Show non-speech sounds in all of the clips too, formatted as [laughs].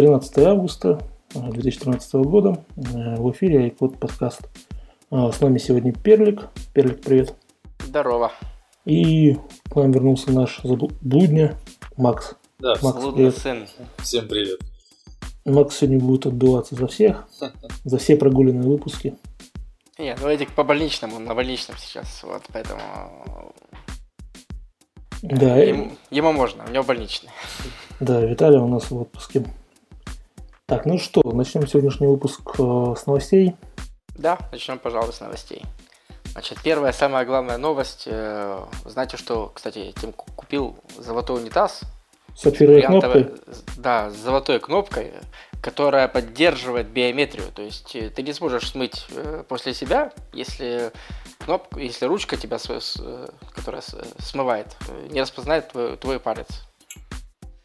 13 августа 2013 года. В эфире iPod подкаст. С нами сегодня Перлик. Перлик, привет. Здорово. И к нам вернулся наш блудня Макс. Да, Макс, Блудный сын. всем привет. Макс сегодня будет отдуваться за всех, за все прогуленные выпуски. Нет, ну эти по больничному, на больничном сейчас, вот, поэтому Да, ему, ему можно, у него больничный. да, Виталий у нас в отпуске. Так, ну что, начнем сегодняшний выпуск э, с новостей. Да, начнем, пожалуй, с новостей. Значит, первая, самая главная новость. э, Знаете, что, кстати, Тим ку- купил золотой унитаз. Сапфировой бриллиантовой- кнопкой. Да, с золотой кнопкой, которая поддерживает биометрию. То есть э, ты не сможешь смыть э, после себя, если кнопка, если ручка тебя, с- с- э, которая с- смывает, э, не распознает твой, твой палец.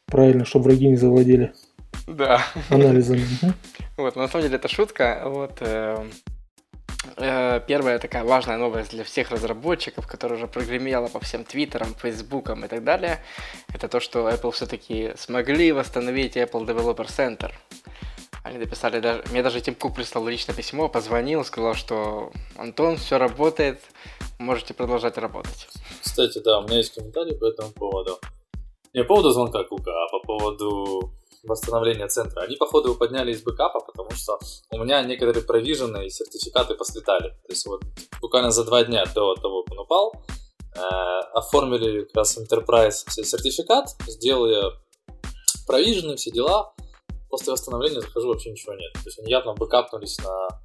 Правильно, чтобы враги не завладели Да. анализами. [laughs] Мгм. Вот, на самом деле это шутка. Вот, э, э, первая такая важная новость для всех разработчиков, которая уже прогремела по всем твиттерам, фейсбукам и так далее, это то, что Apple все-таки смогли восстановить Apple Developer Center. Они написали, даже, мне даже Тим Кук прислал личное письмо, позвонил, сказал, что Антон, все работает, можете продолжать работать. Кстати, да, у меня есть комментарий по этому поводу. Не по поводу звонка Кука, а по поводу восстановления центра. Они, походу, его подняли из бэкапа, потому что у меня некоторые провижены и сертификаты послетали. То есть вот буквально за два дня до того, как он упал, э, оформили как раз Enterprise сертификат, сделал я провижены, все дела. После восстановления захожу, вообще ничего нет. То есть они явно бэкапнулись на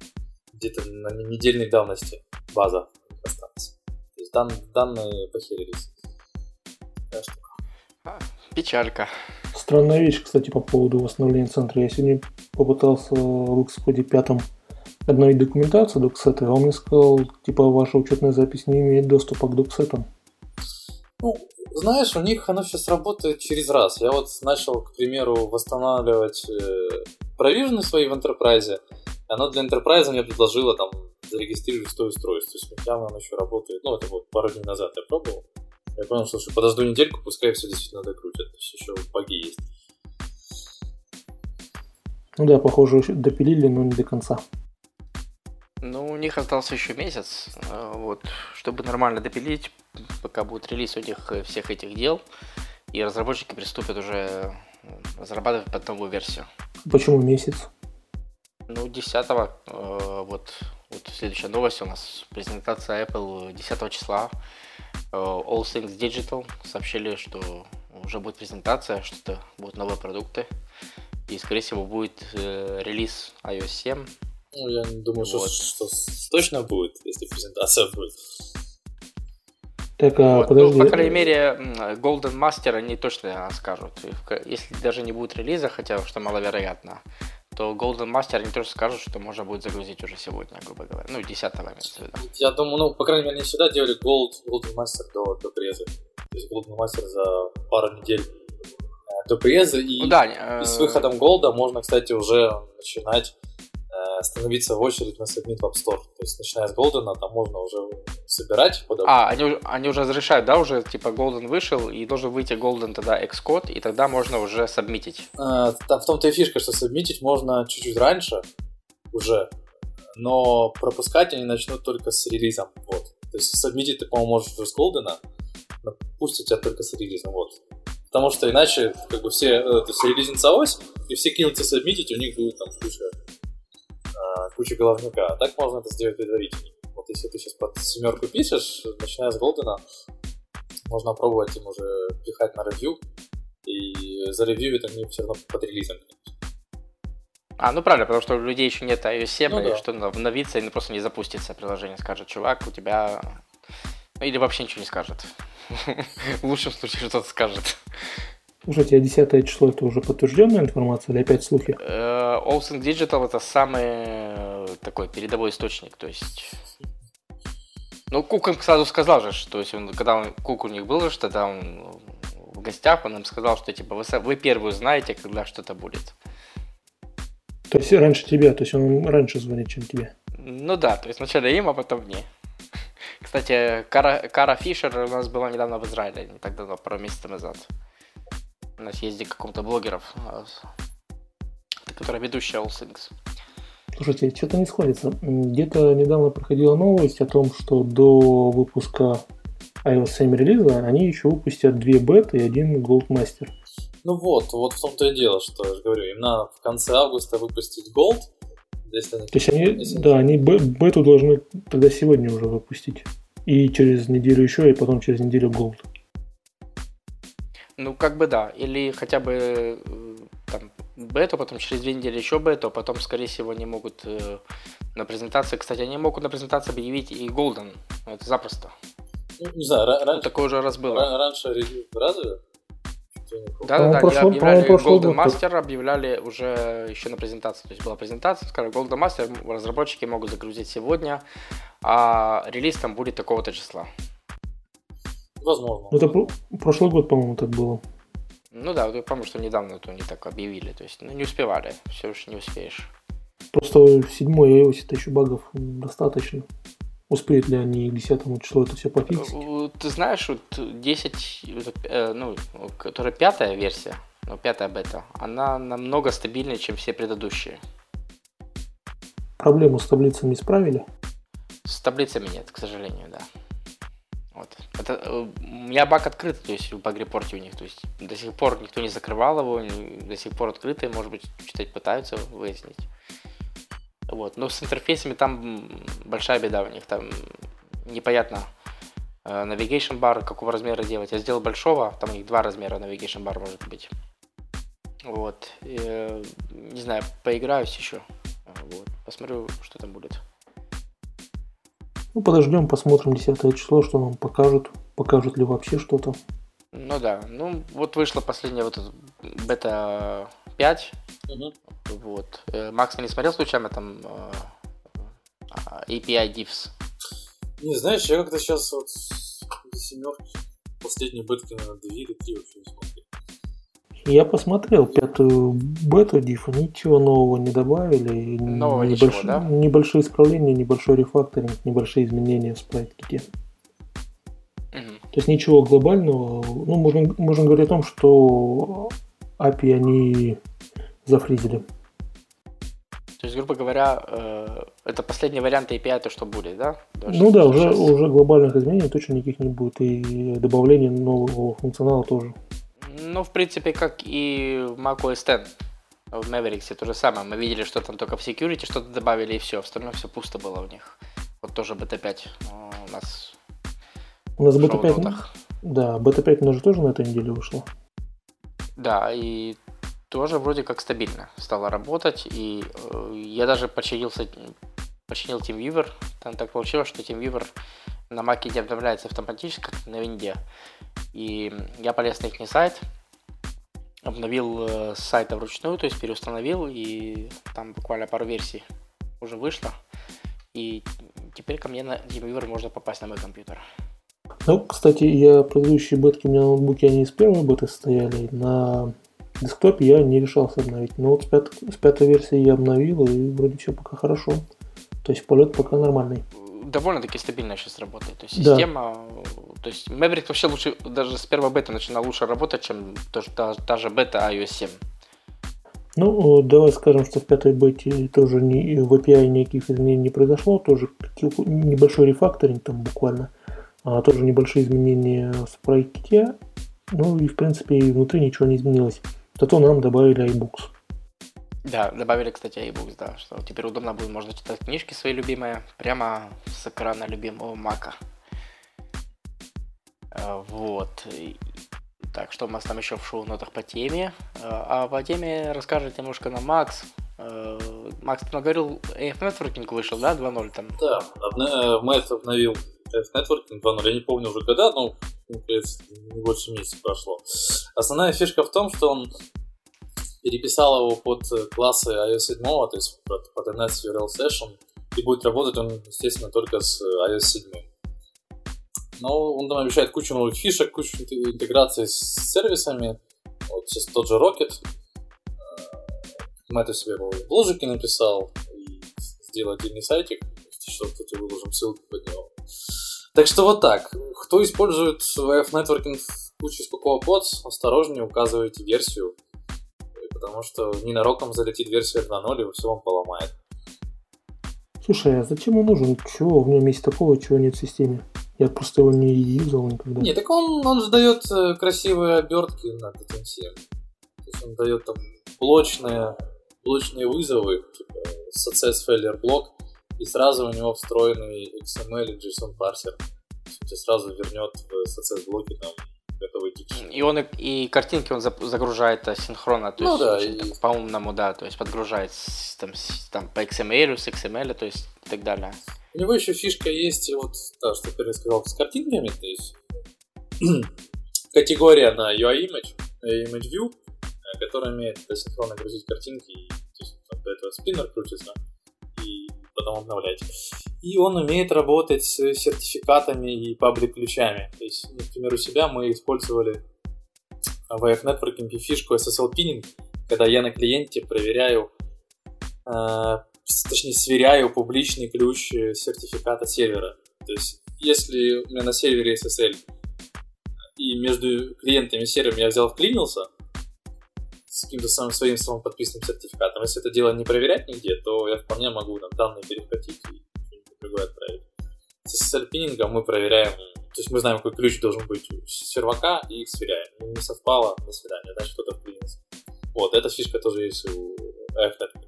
где-то на недельной давности база осталась. То есть дан- данные похерились. Печалька. Странная вещь, кстати, по поводу восстановления центра. Я сегодня попытался в Xcode 5 обновить документацию доксета, а он мне сказал, типа, ваша учетная запись не имеет доступа к доксетам. Ну, знаешь, у них оно сейчас работает через раз. Я вот начал, к примеру, восстанавливать э, провижены свои в Enterprise. Оно для Enterprise мне предложило там зарегистрировать 100 устройств. То есть явно оно еще работает. Ну, это вот пару дней назад я пробовал. Я понял, что слушай, подожду недельку, пускай все действительно докрутят. То есть еще баги есть. Ну да, похоже, допилили, но не до конца. Ну, у них остался еще месяц, э, вот, чтобы нормально допилить, пока будет релиз этих, э, всех этих дел, и разработчики приступят уже э, разрабатывать под новую версию. Почему месяц? Ну, 10 э, вот, вот следующая новость у нас, презентация Apple 10 числа, э, All Things Digital сообщили, что уже будет презентация, что-то будут новые продукты, и, скорее всего, будет э, релиз iOS 7, Ну, я не думаю, что, Вот. что с- точно будет, если презентация будет. Так, а Вот, подожди. Ну, по крайней мере, Golden Master они точно скажут. Если даже не будет релиза, хотя что маловероятно, то Golden Master они тоже скажут, что можно будет загрузить уже сегодня, грубо говоря. Ну, 10 имеется в виду. Я думаю, ну, по крайней мере, они всегда делали Gold, Golden Master до, до презы. То есть Golden Master за пару недель э, до презы. И, Ну да, и э, с выходом Голда можно, кстати, уже начинать э, становиться в очередь на Submit в App Store. То есть, начиная с Голдена, там можно уже собирать под А, они, уже- они уже разрешают, да, уже типа Golden вышел, и должен выйти Golden тогда Xcode, и тогда можно уже сабмитить. Там в том-то и фишка, что сабмитить можно чуть-чуть раньше уже, но пропускать они начнут только с релизом. Вот. То есть сабмитить ты, по-моему, можешь уже с Голдена, но пустят тебя только с релизом. Вот. Потому что иначе как бы все, э, то есть релизница ось, и все кинутся сабмитить, у них будет там куча, э, куча головника. А так можно это сделать предварительно. Вот если ты сейчас под семерку пишешь, начиная с Голдена, можно пробовать им уже пихать на ревью, и за ревью это не все равно под релизом. А, ну правильно, потому что у людей еще нет iOS 7, Ну и да. что обновится, и просто не запустится приложение. Скажет, чувак, у тебя... Или вообще ничего не скажет. [laughs] В лучшем случае что-то скажет. Слушайте, а 10 число это уже подтвержденная информация или опять слухи? Э, All Things Digital это самый э, такой передовой источник, то есть... Ну, Кук им сразу сказал же, что если он, когда он, Кук у них был же, тогда он в гостях, он им сказал, что типа вы, вы первые знаете, когда что-то будет. То есть раньше тебя, то есть он раньше звонит, чем тебе. Ну да, то есть сначала им, а потом мне. Кстати, Кара, Кара Фишер у нас была недавно в Израиле, не так давно, пару месяцев назад. На съезде каком-то блогеров. а, с- которая ведущая All Things. Слушайте, что-то не сходится. Где-то недавно проходила новость о том, что до выпуска iOS 7 релиза они еще выпустят две беты и один Gold Master. Ну вот, вот в том-то и дело, что я же говорю, им надо в конце августа выпустить Gold, если они... То есть они, если... да, они бету должны тогда сегодня уже выпустить. И через неделю еще, и потом через неделю Gold. Ну, как бы да. Или хотя бы э, там бету, потом через две недели еще бету, а потом, скорее всего, они могут э, на презентации, кстати, они могут на презентации объявить и Golden. Это запросто. Ну, не знаю, раньше... Ну, такое уже раз было. Раньше разве? Да, да, да, прошло, объявляли Golden Master, объявляли уже еще на презентации. То есть была презентация, сказали, Golden Master разработчики могут загрузить сегодня, а релиз там будет такого-то числа. Возможно. Ну, это прошлый год, по-моему, так было. Ну да, я помню, что недавно это не так объявили. То есть, ну, не успевали, все уж не успеешь. Просто в седьмой iOS еще багов достаточно. Успеют ли они к 10 числу это все пофиксить? Э, ты знаешь, вот 10, э, ну, которая пятая версия, ну, пятая бета, она намного стабильнее, чем все предыдущие. Проблему с таблицами исправили? С таблицами нет, к сожалению, да. Вот. Это, э, у меня баг открыт, то есть в баг-репорте у них, то есть до сих пор никто не закрывал его, до сих пор открытый, может быть, читать пытаются выяснить. Вот. Но с интерфейсами там большая беда у них. Там непонятно э, navigation бар, какого размера делать. Я сделал большого, там у них два размера navigation бар может быть. Вот. И, э, не знаю, поиграюсь еще. Вот. Посмотрю, что там будет. Ну, подождем, посмотрим 10 число, что нам покажут. Покажут ли вообще что-то. Ну да, ну вот вышла последняя вот бета 5. Угу. Вот. Э, Макс, не смотрел случайно там э, а, API diffs? Не, знаешь, я как-то сейчас вот семерки последние бетки, наверное, две или три вообще не смотрел. Я посмотрел пятую бету дифа, ничего нового не добавили. Нового небольш... ничего, да? Небольшие исправления, небольшой рефакторинг, небольшие изменения в спрайт-ките. Угу. То есть ничего глобального. Ну, можно, можно говорить о том, что API они зафризили. То есть, грубо говоря, э, это последний вариант API, то, что будет, да? Даже ну да, уже, уже глобальных изменений точно никаких не будет, и добавление нового функционала тоже. Ну, в принципе, как и в macOS 10 в Mavericks то же самое. Мы видели, что там только в security что-то добавили, и все. Остальное все пусто было у них. Вот тоже бета-5 у нас У нас бета-5, да, бета-5 у нас же тоже на этой неделе вышло. Да, и тоже вроде как стабильно стало работать. И э, я даже починился, починил TeamViewer. Там так получилось, что TeamViewer на Mac не обновляется автоматически, как на винде. И я полез на их сайт, обновил э, с сайта вручную, то есть переустановил, и там буквально пару версий уже вышло. И теперь ко мне на TeamViewer можно попасть на мой компьютер. Ну, кстати, я предыдущие бетки у меня на ноутбуке, они из первой беты стояли. На десктопе я не решался обновить. Но вот с, пят, с пятой версии я обновил, и вроде все пока хорошо. То есть полет пока нормальный. Довольно-таки стабильно сейчас работает. То есть система, да. то есть Maverick вообще лучше, даже с первой беты начинал лучше работать, чем тоже, та, та же бета iOS 7. Ну, давай скажем, что в пятой бете тоже не, в API никаких изменений не произошло, тоже небольшой рефакторинг там буквально, а тоже небольшие изменения в спрайт-ките, ну и в принципе и внутри ничего не изменилось. Зато нам добавили iBooks. Да, добавили, кстати, iBooks, да, что теперь удобно будет, можно читать книжки свои любимые прямо с экрана любимого Мака. Вот. Так, что у нас там еще в шоу-нотах по теме? Э, а по теме расскажет немножко на Макс. Э, Макс, ты наговорил, AF Networking вышел, да, 2.0 там? Да, Мэтт обновил AF Networking 2.0, я не помню уже когда, но не больше месяца прошло. Основная фишка в том, что он переписал его под классы iOS 7, то есть под, под NS URL Session, и будет работать он, естественно, только с iOS 7. Но он там обещает кучу новых фишек, кучу интеграции с сервисами. Вот сейчас тот же Rocket. Мы это себе в бложике написал и сделал отдельный сайтик. Что, кстати, выложим ссылку под него. Так что вот так. Кто использует VF Networking в куче сколько под, осторожнее указывайте версию, потому что ненароком залетит версия 2.0 и все вам поломает. Слушай, а зачем он нужен? Чего в нем есть такого, чего нет в системе? Я просто его не юзал никогда. Не, так он, он же дает э, красивые обертки этим всем. То есть он дает там блочные, блочные вызовы, типа success failure блок, и сразу у него встроенный XML и JSON парсер. Тебе сразу вернет в success блоке там готовый текст. И он и, и картинки он загружает асинхронно, то Ну есть да, очень и- так по-умному, да, то есть подгружает там, там по XML, с XML, то есть и так далее. У него еще фишка есть, вот, да, что ты сказал, с картинками, то есть [clears throat] категория на UI image, э, image view, э, которая умеет асинхронно грузить картинки, и, то есть до этого спиннер крутится, и потом обновлять. И он умеет работать с сертификатами и паблик ключами. То есть, например, у себя мы использовали в AF Networking фишку SSL pinning, когда я на клиенте проверяю э, точнее, сверяю публичный ключ э, сертификата сервера. То есть, если у меня на сервере SSL и между клиентами и сервером я взял вклинился с каким-то самым своим самым подписанным сертификатом, если это дело не проверять нигде, то я вполне могу там данные перехватить и другое отправить. С SSL пинингом мы проверяем, то есть мы знаем, какой ключ должен быть у сервака, и их сверяем. Не совпало, до свидания, значит кто-то вклинился. Вот, эта фишка тоже есть у AFNet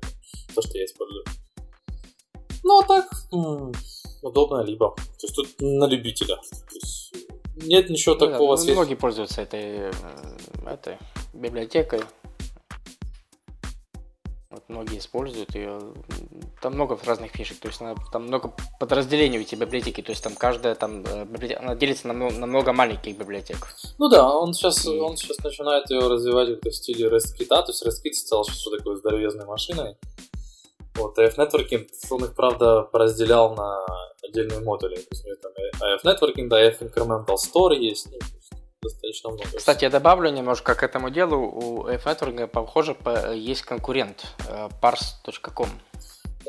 то, что я использую. Ну, а так, удобно либо. То есть тут на любителя. То есть нет ничего Ну да, такого ну, сверх- Многие пользуются этой, э, этой библиотекой. Вот многие используют ее. Там много разных фишек, то есть она- там много подразделений у этой библиотеки, то есть там каждая там э, она делится на много, на много маленьких библиотек. Ну да, он сейчас, И- он сейчас начинает ее развивать как-то в стиле REST-кита, то есть REST-кит стал сейчас что такой здоровезной машиной. Вот, AF Networking, он их, правда, поразделял на отдельные модули. То есть там AF Networking, да, AF Incremental Store есть, ну, есть достаточно много. Кстати, я добавлю немножко к этому делу. У F-Networking, похоже, по- есть конкурент э, parse.com.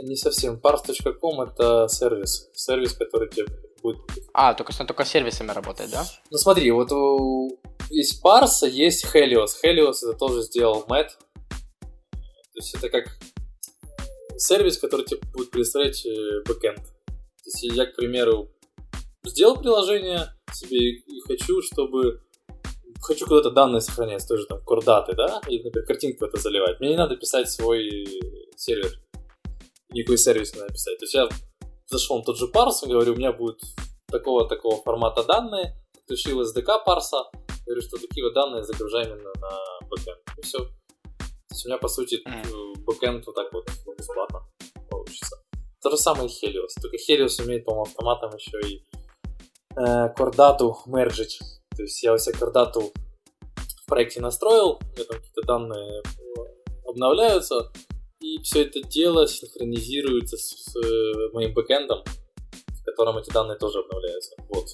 Не совсем. Parse.com это сервис. Сервис, который тебе будет А, только, он только с сервисами работает, да? Ну смотри, вот у... есть Parse, есть Helios. Helios это тоже сделал Matt. То есть это как сервис, который тебе будет представлять э, бэкэнд. То есть я, к примеру, сделал приложение себе и хочу, чтобы хочу куда-то данные сохранять, тоже там кордаты, да, и, например, картинку это заливать. Мне не надо писать свой сервер. Никакой сервис не надо писать. То есть я зашел на тот же Parse и говорю, у меня будет такого-такого формата данные, включил SDK Parse а, говорю, что такие вот данные загружаем именно на бэкэнд. И все. То есть у меня, по сути, э, бэкэнд вот так вот бесплатно получится. То же самое и Helios. Только Helios умеет, по-моему, автоматом еще и э, Core Data у мерджить. То есть я у себя Core Data у в проекте настроил, у меня там какие-то данные э, обновляются, и все это дело синхронизируется с, э, моим бэкэндом, в котором эти данные тоже обновляются. Вот.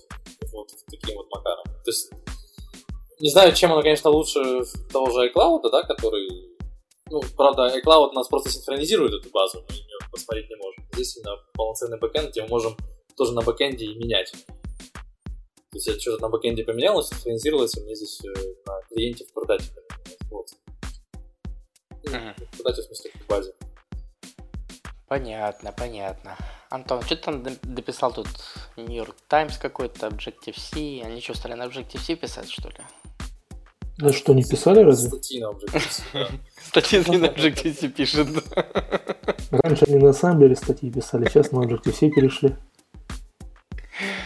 Вот таким вот макаром. То есть не знаю, чем оно, конечно, лучше того же iCloud, да, который... Ну, правда, iCloud нас просто синхронизирует эту базу, мы ее посмотреть не можем. Здесь именно полноценный бэкэнд, где мы можем тоже на бэкэнде и менять. То есть я что-то на бэкэнде поменял, синхронизировалось, и мне здесь э, на клиенте в продате поменялось. Вот. Ну, Мгм. В продате, в смысле, в базе. Понятно, понятно. Антон, что ты там дописал тут New York Times какой-то, Objective-C? Они что, стали на Objective-C писать, что ли? Да что, не писали разве? Статьи на Objective-C. [laughs] Статьи на Objective-C пишет, да. Раньше они на ассемблере статьи писали, сейчас на Objective-C перешли.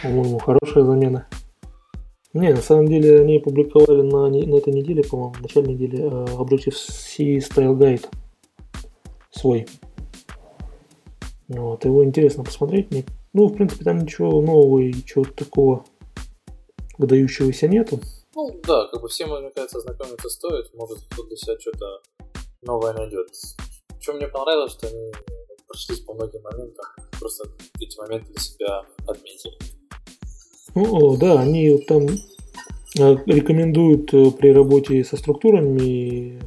По-моему, хорошая замена. Не, на самом деле они опубликовали на, на этой неделе, по-моему, в начале недели э, Objective-C Style Guide свой. Вот, его интересно посмотреть. Не- Ну, в принципе, там ничего нового и чего-то такого выдающегося нету. Ну, да, как бы всем, мне кажется, знакомиться стоит. Может, кто для себя что-то новое найдет. Чем мне понравилось, что они прошлись по многим моментам. Просто эти моменты для себя отметили. Ну, да, они вот там э, рекомендуют э, при работе со структурами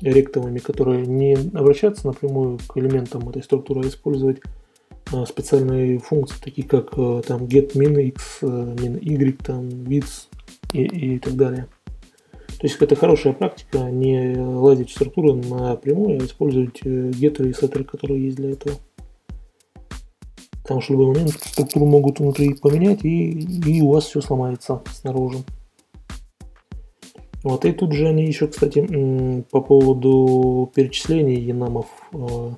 ректовыми, которые не обращаться напрямую к элементам этой структуры, а использовать э, специальные функции, такие как там get min x, min y, там width и, и так далее. То есть это хорошая практика, не лазить в структуру напрямую, а использовать геттеры и сеттеры, которые есть для этого. Потому что в любой момент структуру могут внутри поменять, и, и у вас все сломается снаружи. Вот, и тут же они еще, кстати, по поводу перечислений енамов э,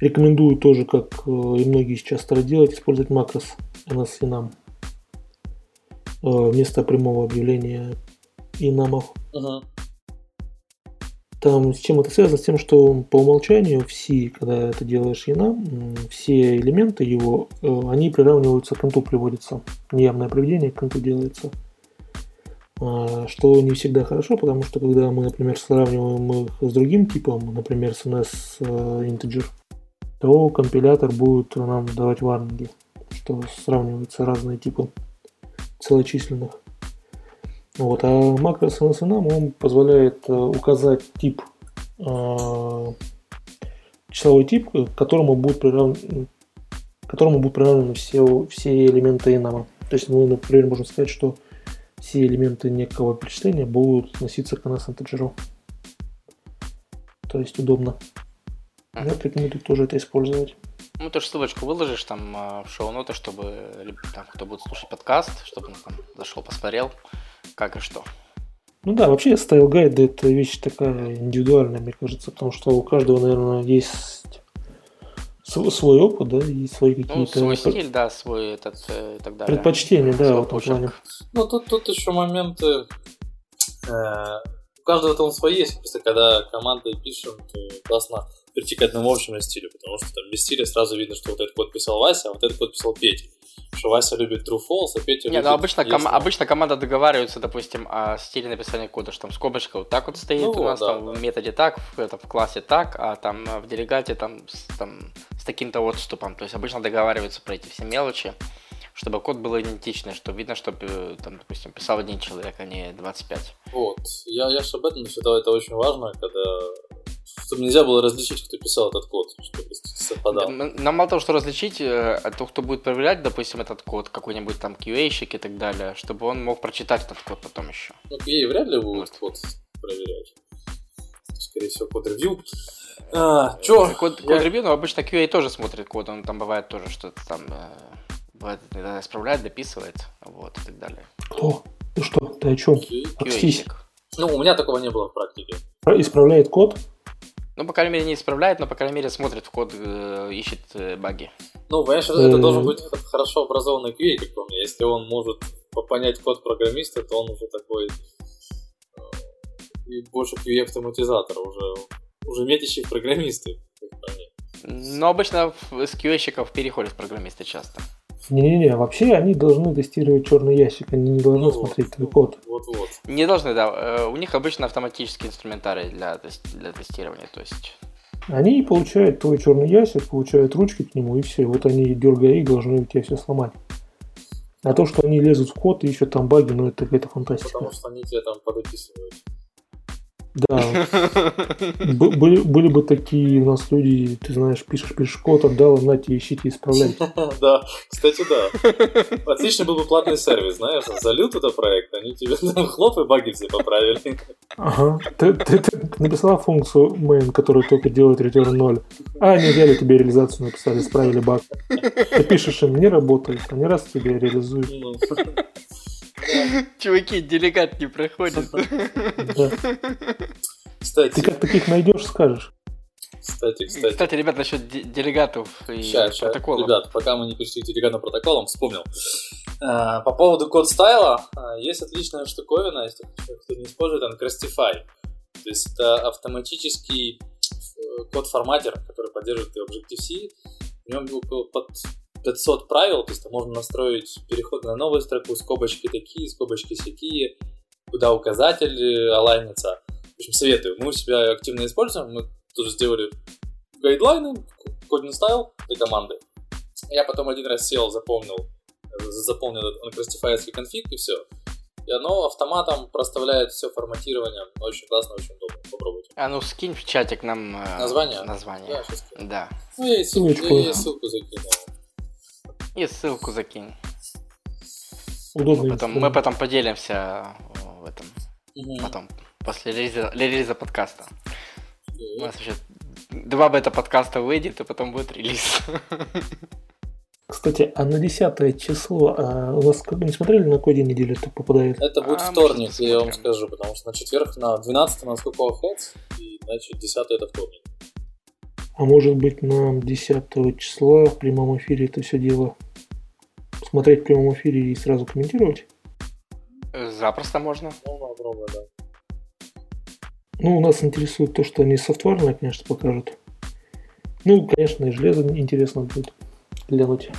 рекомендую тоже, как э, и многие сейчас стали делать, использовать макрос ns-enam вместо прямого объявления енамов. Угу. Там с чем это связано? С тем, что по умолчанию все, когда ты делаешь enum, все элементы его, э, они приравниваются к инту, приводятся. Неявное приведение к инту делается. А, что не всегда хорошо, потому что когда мы, например, сравниваем их с другим типом, например, с NS э, integer, то компилятор будет нам давать варнинги, что сравниваются разные типы целочисленных. Вот, а макрос NSNAM он позволяет э, указать тип, э, числовой тип, к которому будут приравнены, которому будут приравнены все, все элементы enum. То есть мы, например, можем сказать, что все элементы некого перечисления будут относиться к NS интеджеру. То есть удобно. Я рекомендую тоже это использовать. Ну, ты же ссылочку выложишь там э, в шоу-ноты, чтобы там, кто будет слушать подкаст, чтобы он там зашел, посмотрел как и что. Ну да, вообще стайл гайд это вещь такая индивидуальная, мне кажется, потому что у каждого, наверное, есть свой опыт, да, и свои ну, какие-то... Ну, свой стиль, да, свой этот э, и так далее. Предпочтения, да, в этом плане. Ну, тут, тут еще моменты... Э, у каждого там свои есть, просто когда командой пишем, то классно прийти к одному общему стилю, потому что там без стиля сразу видно, что вот этот код писал Вася, а вот этот код писал Петя что Вася любит true false, а Петя Не, любит ну обычно, ком- обычно команда договаривается, допустим, о стиле написания кода, что там скобочка вот так вот стоит ну, у нас, да, там да. в методе так, в, это, в классе так, а там в делегате там с, там, с таким-то отступом. То есть обычно договариваются про эти все мелочи, чтобы код был идентичный, чтобы видно, что, э, там, допустим, писал один человек, а не 25. Вот. Я, я же об этом считал, это очень важно, когда чтобы нельзя было различить, кто писал этот код, чтобы совпадал. Нам мало того, что различить, э, а то, кто будет проверять, допустим, этот код, какой-нибудь там QA-щик и так далее, чтобы он мог прочитать этот код потом еще. Ну, QA вряд ли будет код проверять. Скорее всего, код ревью. А, чё? Э, код, я... код ревью, но обычно QA тоже смотрит код, он там бывает тоже что-то там э, бывает, исправляет, дописывает, вот, и так далее. Кто? Ты что? Ты о чем? QA. Ну, у меня такого не было в практике. Исправляет код? Ну, по крайней мере, не исправляет, но, по крайней мере, смотрит в код, э, ищет э, баги. Ну, понимаешь, это должен быть хорошо образованный QA, как по мне. Если он может понять код программиста, то он уже такой э, и больше QA-автоматизатор, уже, уже метящий программисты, как по мне. Но обычно с QA-щиков переходят в программисты часто. Не-не-не, вообще они должны тестировать черный ящик, они не должны ну, смотреть вот, твой код. Вот-вот. Не должны, да. Э, у них обычно автоматический инструментарий для, для тестирования, то есть... Они получают твой черный ящик, получают ручки к нему, и все. Вот они, дергая их, должны у тебя все сломать. А то, что они лезут в код и ищут там баги, ну это какая-то фантастика. Потому что они тебе там подописывают. Да. Были, были бы такие у нас люди, ты знаешь, пишешь, пишешь код, отдал, нате, ищите, исправляйте. [laughs] Да, кстати, да. Отличный был бы платный сервис, знаешь, залил туда проект, они тебе [laughs] там хлоп и баги все поправили. Ага. Ты, ты, ты написала функцию main, которая только делает return 0. А, они взяли тебе реализацию, написали, исправили баг. Ты пишешь им, не работает, они раз тебе реализуют. Ну. Чуваки, делегат не проходит. Кстати. Ты как таких найдешь, скажешь. Кстати, кстати. Кстати, ребят, насчет делегатов и сейчас, протоколов. Ребят, пока мы не пришли к делегатным протоколам, вспомнил. А, по поводу код стайла, а, есть отличная штуковина, если кто не использует, Uncrustify. То есть это автоматический э, код-форматер, который поддерживает Objective-C. В нем под 500 правил, то есть там можно настроить переход на новую строку, скобочки такие, скобочки всякие, куда указатель алайнится. В общем, советую. Мы у себя активно используем, мы тоже сделали гайдлайны, кодинг стайл для команды. Я потом один раз сел, запомнил, заполнил этот unclassifiedский конфиг и все. И оно автоматом проставляет все форматирование. Очень классно, очень удобно. Попробуйте. А ну скинь в чатик нам э, название. Название. Да, да. Ну я и ссылку, я, я ссылку закинул. И ссылку закинь. Удобно. Мы потом, мы потом поделимся в этом Угу. Потом, после релиза, релиза подкаста. У нас еще два бета-подкаста выйдет, и потом будет релиз. Кстати, а на 10 число а у вас не смотрели, на какой день недели это попадает? Это будет а, вторник, я вам скажу, потому что на четверг, на 12 на сколько Heads, и значит 10 это вторник. А может быть нам 10 числа в прямом эфире это все дело смотреть в прямом эфире и сразу комментировать? Запросто можно. Можно попробовать, да. Ну, нас интересует то, что они софтварно, конечно, покажут. Ну, конечно, и железо интересно будет глянуть.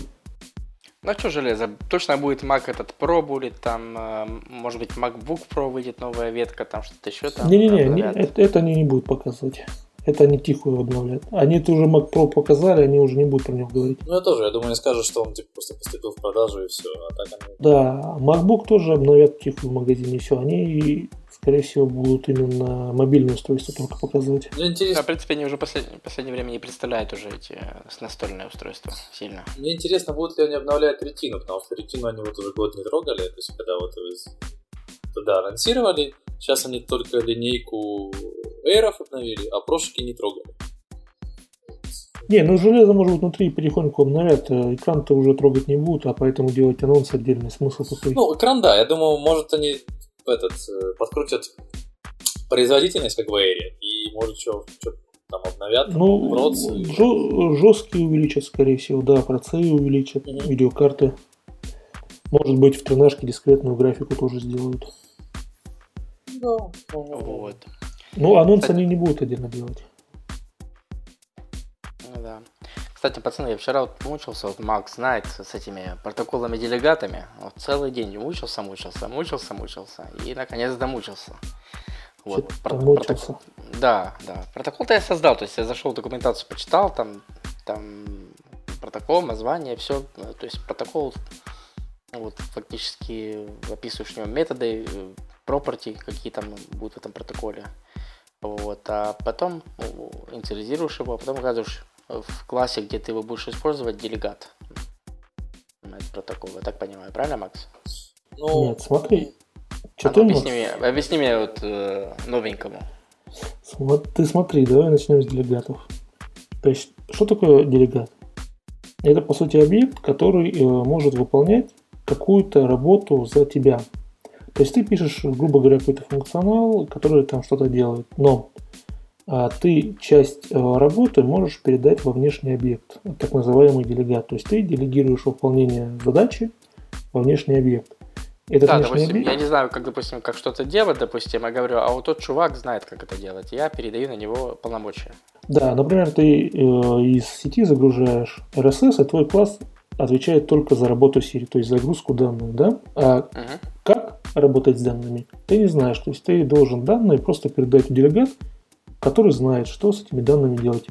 Ну, что железо? Точно будет Mac этот Pro будет, там, э, может быть, MacBook Pro выйдет новая ветка, там что-то еще там. Не-не-не, не, это, это они не будут показывать. Это они тихую обновляют. Они это уже Mac Pro показали, они уже не будут про него говорить. Ну, я тоже, я думаю, они скажут, что он типа просто поступил в продажу и все. А так они... Да, MacBook тоже обновят тихую в магазине, и все. Они скорее всего, будут именно мобильные устройства только показывать. Мне интересно... Да, в принципе, они уже в последнее, последнее время не представляют уже эти э, настольные устройства сильно. Мне интересно, будут ли они обновлять ретину, потому что ретину они вот уже год не трогали, то есть когда вот туда анонсировали, сейчас они только линейку Air обновили, а прошки не трогали. Не, ну железо может быть внутри потихоньку обновят, э, экран-то уже трогать не будут, а поэтому делать анонс отдельный смысл какой. Ну, экран, да, я думаю, может они этот, э, подкрутят производительность, как в Air, и может что, что там обновят, ну, процы. жесткие увеличат, скорее всего, да, процессоры увеличат, mm-hmm. видеокарты. Может быть, в тренажке дискретную графику тоже сделают. Да, вот. Ну, анонс Кстати... они не будут отдельно делать. Кстати, пацаны, я вчера вот мучился, вот Макс знает, с этими протоколами-делегатами. Вот целый день мучился, мучился, мучился, мучился. И наконец домучился. Вот, про- протокол. Да, да. Протокол-то я создал, то есть я зашел в документацию, почитал, там, там протокол, название, все. То есть протокол, вот фактически описываешь в нем методы, property, какие там будут в этом протоколе. Вот, а потом ну, инициализируешь его, а потом указываешь в классе, где ты его будешь использовать, делегат. Это протокол, я так понимаю, правильно, Макс? Ну, Нет, смотри. Что а, ты ну, объясни, мне, объясни мне вот э, новенькому. Ты смотри, давай начнем с делегатов. То есть, что такое делегат? Это, по сути, объект, который э, может выполнять какую-то работу за тебя. То есть ты пишешь, грубо говоря, какой-то функционал, который там что-то делает. Но ты часть э, работы можешь передать во внешний объект, так называемый делегат. То есть ты делегируешь выполнение задачи во внешний объект. Этот да, допустим, объект... я не знаю, как, допустим, как что-то делать, допустим, я говорю, а вот тот чувак знает, как это делать, я передаю на него полномочия. Да, например, ты э, из сети загружаешь RSS, и твой класс отвечает только за работу Siri, то есть загрузку данных, да? А угу. как работать с данными, ты не знаешь. То есть ты должен данные просто передать в делегат, который знает, что с этими данными делать.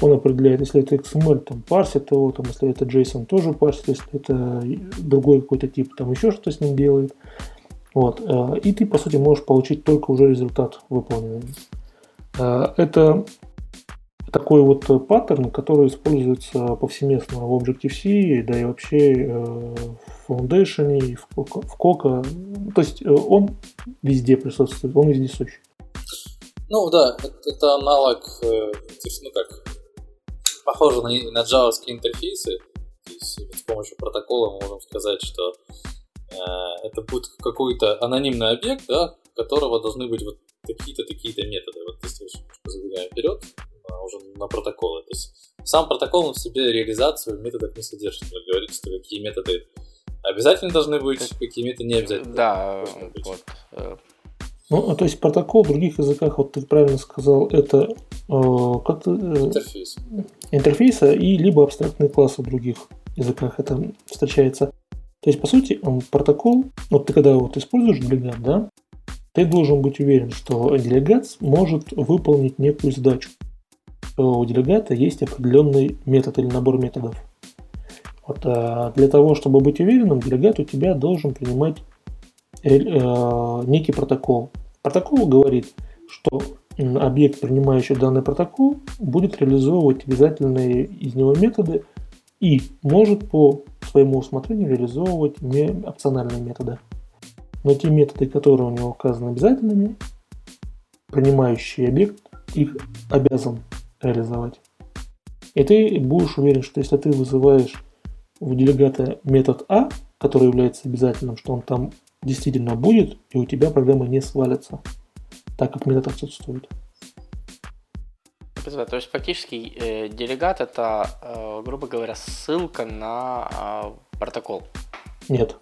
Он определяет, если это XML, там парсит его, там, если это JSON, тоже парсит, если это другой какой-то тип, там еще что-то с ним делает. Вот. Э, и ты, по сути, можешь получить только уже результат выполненный. Э, это такой вот паттерн, который используется повсеместно в Objective-C, да и вообще э, в Foundation, в Coca. То есть он везде присутствует, он везде сущ. Ну да, это, это аналог, э, ну как, похоже на, на джавовские интерфейсы. То есть с помощью протокола мы можем сказать, что э, это будет какой-то анонимный объект, да, которого должны быть вот такие-то, такие-то методы. Вот если забегаем вперед, а, уже на протоколы. То есть сам протокол он в себе реализацию методов не содержит. Вы говорите, что какие методы обязательно должны быть, какие методы не обязательно. Да, вот. Э, ну, то есть протокол в других языках, вот ты правильно сказал, это э, как э, интерфейс. интерфейса и либо абстрактные классы в других языках это встречается. То есть, по сути, протокол, вот ты когда вот используешь делегат, да, ты должен быть уверен, что делегат может выполнить некую задачу. У делегата есть определенный метод или набор методов. Вот, а для того, чтобы быть уверенным, делегат у тебя должен принимать Э, некий протокол. Протокол говорит, что объект, принимающий данный протокол, будет реализовывать обязательные из него методы и может по своему усмотрению реализовывать опциональные методы. но те методы, которые у него указаны обязательными, принимающий объект их обязан реализовать. И ты будешь уверен, что если ты вызываешь в делегата метод А, который является обязательным, что он там действительно будет, и у тебя программа не свалится, так как метод отсутствует. То есть фактически э, делегат это, э, грубо говоря, ссылка на э, протокол. Нет.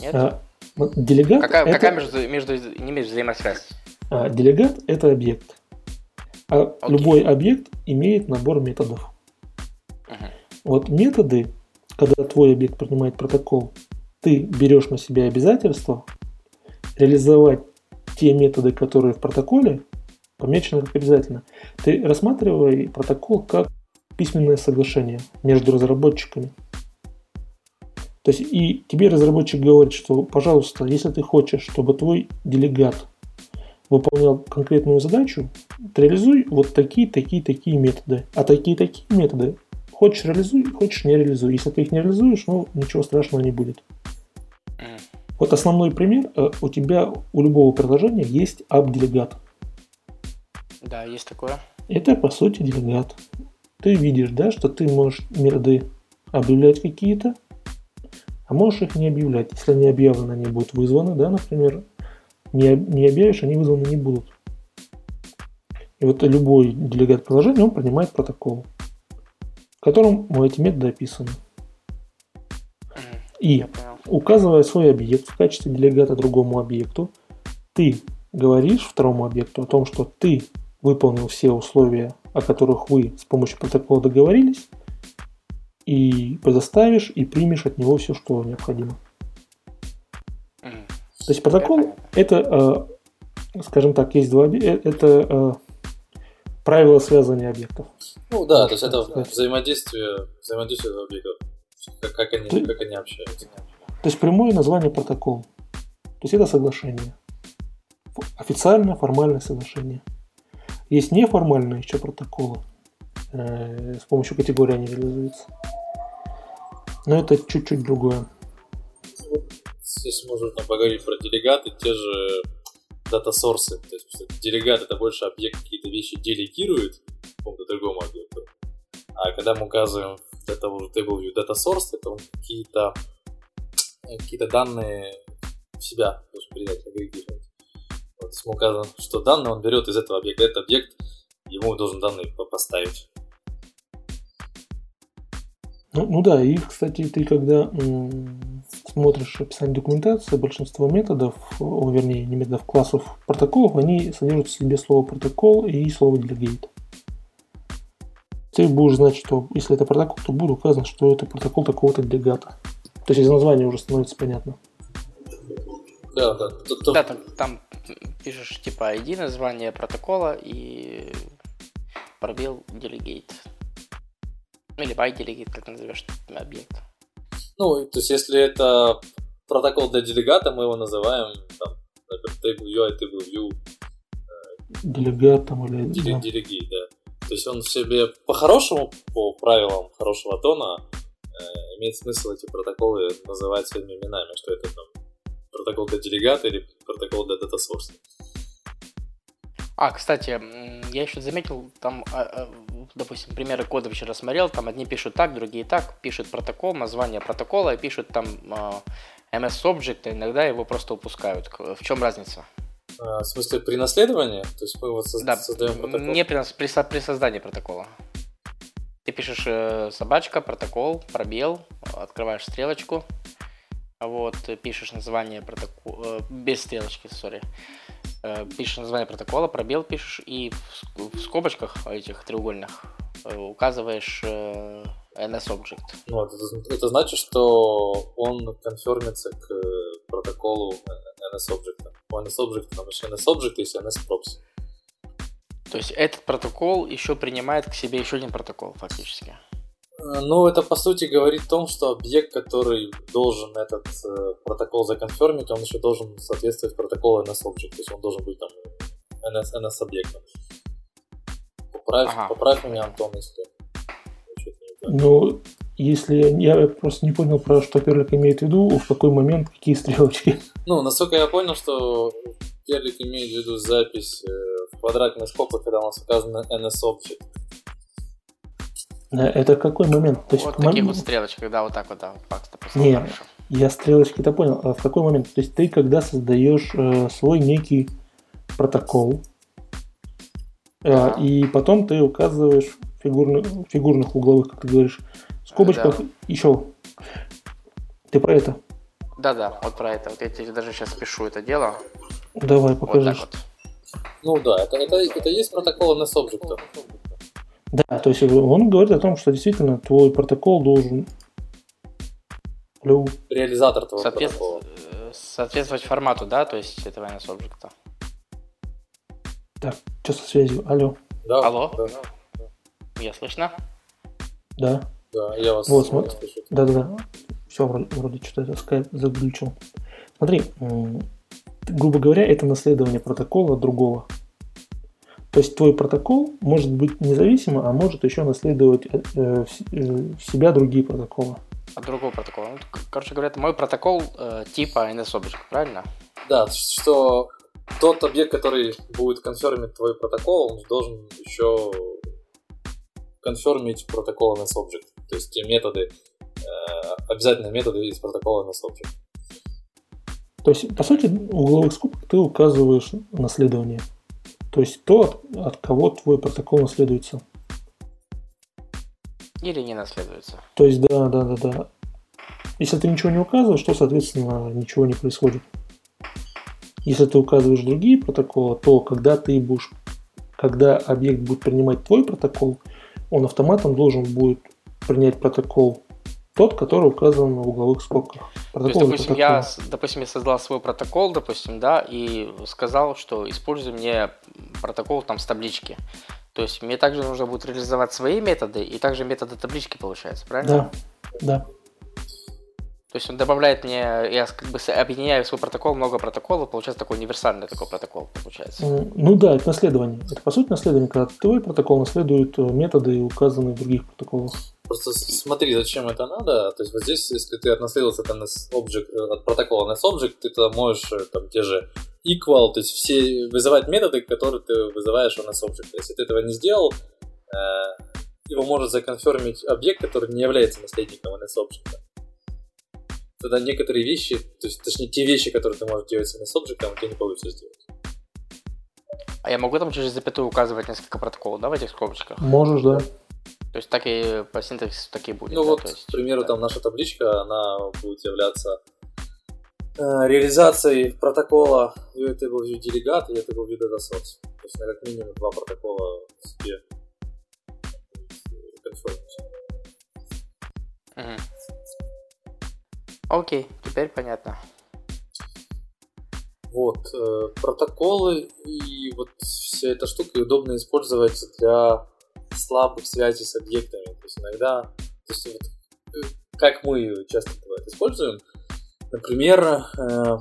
Нет? А, делегат какая, это... какая между, между ними взаимосвязь? А, делегат это объект. А okay. любой объект имеет набор методов. Uh-huh. Вот методы, когда твой объект принимает протокол, ты берешь на себя обязательство реализовать те методы, которые в протоколе, помечены как обязательно. Ты рассматривай протокол как письменное соглашение между разработчиками. То есть и тебе разработчик говорит, что, пожалуйста, если ты хочешь, чтобы твой делегат выполнял конкретную задачу, реализуй вот такие, такие, такие методы. А такие, такие методы хочешь реализуй, хочешь не реализуй. Если ты их не реализуешь, ну ничего страшного не будет. Вот основной пример. Э, у тебя у любого приложения есть app-делегат. Да, есть такое. Это по сути делегат. Ты видишь, да, что ты можешь методы объявлять какие-то, а можешь их не объявлять. Если они объявлены, они будут вызваны, да, например, не, не объявишь, они вызваны не будут. И вот любой делегат приложения, он принимает протокол, в котором эти методы описаны. И указывая свой объект в качестве делегата другому объекту, ты говоришь второму объекту о том, что ты выполнил все условия, о которых вы с помощью протокола договорились, и предоставишь и примешь от него все, что необходимо. То есть протокол это, э, скажем так, есть два э, это э, правила связывания объектов. Ну да, то есть это взаимодействие, взаимодействие объектов, как, как, они, как они общаются. То есть прямое название протокол. То есть это соглашение. Официальное, формальное соглашение. Есть неформальные еще протоколы. С помощью категории они реализуются. Но это чуть-чуть другое здесь можно поговорить про делегаты, те же дата-сорсы. То есть делегат это больше объект какие-то вещи делегирует какому-то другому объекту. А когда мы указываем это уже table view data source, это какие-то э, какие-то данные в себя должен передать, агрегировать. Вот, указываем, что данные он берет из этого объекта. Этот объект ему должен данные поставить. Ну, ну да, и, кстати, ты когда смотришь описание документации, большинство методов, о, вернее, не методов, классов протоколов, они содержат в себе слово протокол и слово delegate. Ты будешь знать, что если это протокол, то будет указано, что это протокол такого-то делегата. То есть из названия уже становится понятно. Да, да. Тут, тут... Да, там, там пишешь типа ID, название протокола и пробел delegate. Или by delegate, как назовешь объект. Ну, то есть, если это протокол для делегата, мы его называем там, table UI, table view. Делегатом или... Деле, да. Да. То есть он в себе по-хорошему, по правилам хорошего тона, имеет смысл эти протоколы называть своими именами, что это там протокол для делегата или протокол для дата source. А, кстати, я еще заметил, там а, а, допустим, примеры кода вчера смотрел, там одни пишут так, другие так, пишут протокол, название протокола и пишут там э, MS Object, иногда его просто упускают. В чем разница? А, в смысле, при наследовании? То есть мы вот соз- да, создаем протокол? Не при, при, при создании протокола. Ты пишешь э, собачка, протокол, пробел, открываешь стрелочку, вот, пишешь название протокола, э, без стрелочки, сори, Э, пишешь название протокола, пробел пишешь, и в скобочках этих треугольных э, указываешь э, NS-Object. Ну, это, это значит, что он конфермится к протоколу NS-Object. У NS-Object там еще NS-Object есть NS-Props. То есть этот протокол еще принимает к себе еще один протокол фактически. Э, ну, это по сути говорит о том, что объект, который должен этот э, протокол законфермить, он еще должен соответствовать протоколу NS-Object, то есть он должен быть там NS, NS объектом. Поправь, ага. поправь меня, Антон, если ну, если я просто не понял, про что Перлик имеет в виду, в какой момент, какие стрелочки. Ну, насколько я понял, что Перлик имеет в виду запись э, в квадратной скобке, когда у нас указано NS-Object. Это какой момент? То есть вот таких мом... вот стрелочек, когда вот так вот, да, факт, Нет, я стрелочки-то понял. А в какой момент? То есть ты, когда создаешь э, свой некий протокол, э, и потом ты указываешь фигурных, фигурных угловых, как ты говоришь, скобочках да. еще. Ты про это? Да-да, вот про это. Вот я тебе даже сейчас пишу это дело. Давай, покажи. Вот вот. Ну да, это, это, это есть протокол NS Object. Да, то есть он говорит о том, что действительно твой протокол должен реализатор твоего Соответ... протокола. Э, соответствовать формату, да, то есть этого NS Object. Так, что со связью? Алло. Да, Алло? Да. Я слышно? Да. Да, я вас вот, смотри. Да, да, да. Все, вроде, вроде что-то скайп заглючил. Смотри, грубо говоря, это наследование протокола другого. То есть твой протокол может быть независимым, а может еще наследовать э, э, в себя другие протоколы. От другого протокола. Ну, короче говоря, это мой протокол э, типа NSObject, правильно? Да, что тот объект, который будет конфермить твой протокол, он должен еще конфермить протокол NSObject. То есть те методы, э, обязательно методы из протокола NSObject. То есть, по сути, угловых скобках ты указываешь наследование. То есть то, от, от кого твой протокол наследуется. Или не наследуется. То есть, да, да, да, да. Если ты ничего не указываешь, то, соответственно, ничего не происходит. Если ты указываешь другие протоколы, то когда ты будешь, когда объект будет принимать твой протокол, он автоматом должен будет принять протокол тот, который указан в угловых скобках. Протокол То есть, допустим, я, допустим, я создал свой протокол, допустим, да, и сказал, что используй мне протокол там с таблички. То есть мне также нужно будет реализовать свои методы и также методы таблички, получается, правильно? Да, да. То есть он добавляет мне, я как бы объединяю свой протокол много протоколов, получается такой универсальный такой протокол, получается. Ну да, это наследование. Это по сути наследование, когда твой протокол наследует э, методы, указанные в других протоколах. Просто смотри, зачем это надо. То есть вот здесь, если ты отнаследовался от, object, э, от протокола NSObject, ты то можешь э, там те же equal, то есть все вызывать методы, которые ты вызываешь в NSObject. Если ты этого не сделал, его может законфермить объект, который не является наследником NSObject тогда некоторые вещи, то есть, точнее, те вещи, которые ты можешь делать с обжектом, у тебя не получится сделать. А я могу там через запятую указывать несколько протоколов, да, в этих скобочках? Можешь, да. То есть так и по синтаксису так и будет. Ну да? вот, есть, к примеру, да. там наша табличка, она будет являться э, реализацией протокола UATable Delegate и UATable Data Source. То есть на как минимум два протокола в себе. Угу. Окей, теперь понятно. Вот, э, протоколы и вот вся эта штука удобно использовать для слабых связей с объектами. То есть иногда, то есть вот, э, как мы часто бывает используем, например, э,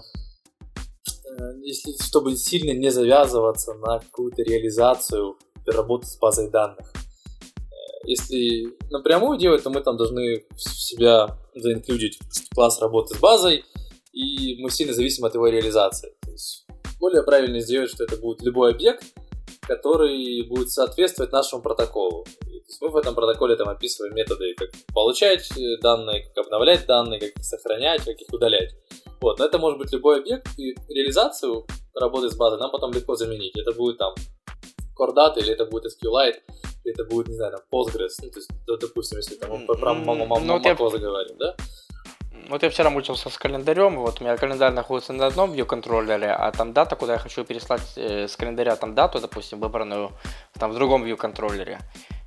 э, если чтобы сильно не завязываться на какую-то реализацию работы с базой данных. Если напрямую делать, то мы там должны в себя заинклюдить класс работы с базой, и мы сильно зависим от его реализации. То есть более правильно сделать, что это будет любой объект, который будет соответствовать нашему протоколу. то есть мы в этом протоколе там описываем методы, как получать данные, как обновлять данные, как их сохранять, как их удалять. Вот, но это может быть любой объект, и реализацию работы с базой нам потом легко заменить. Это будет там Core или это будет SQLite, или это будет, не знаю, там, Postgres, ну, то есть, допустим, если там про, про ну, Mac заговорим, да? Вот я вчера мучился с календарем, вот у меня календарь находится на одном view контроллере, а там дата, куда я хочу переслать э, с календаря там дату, допустим, выбранную там в другом view контроллере.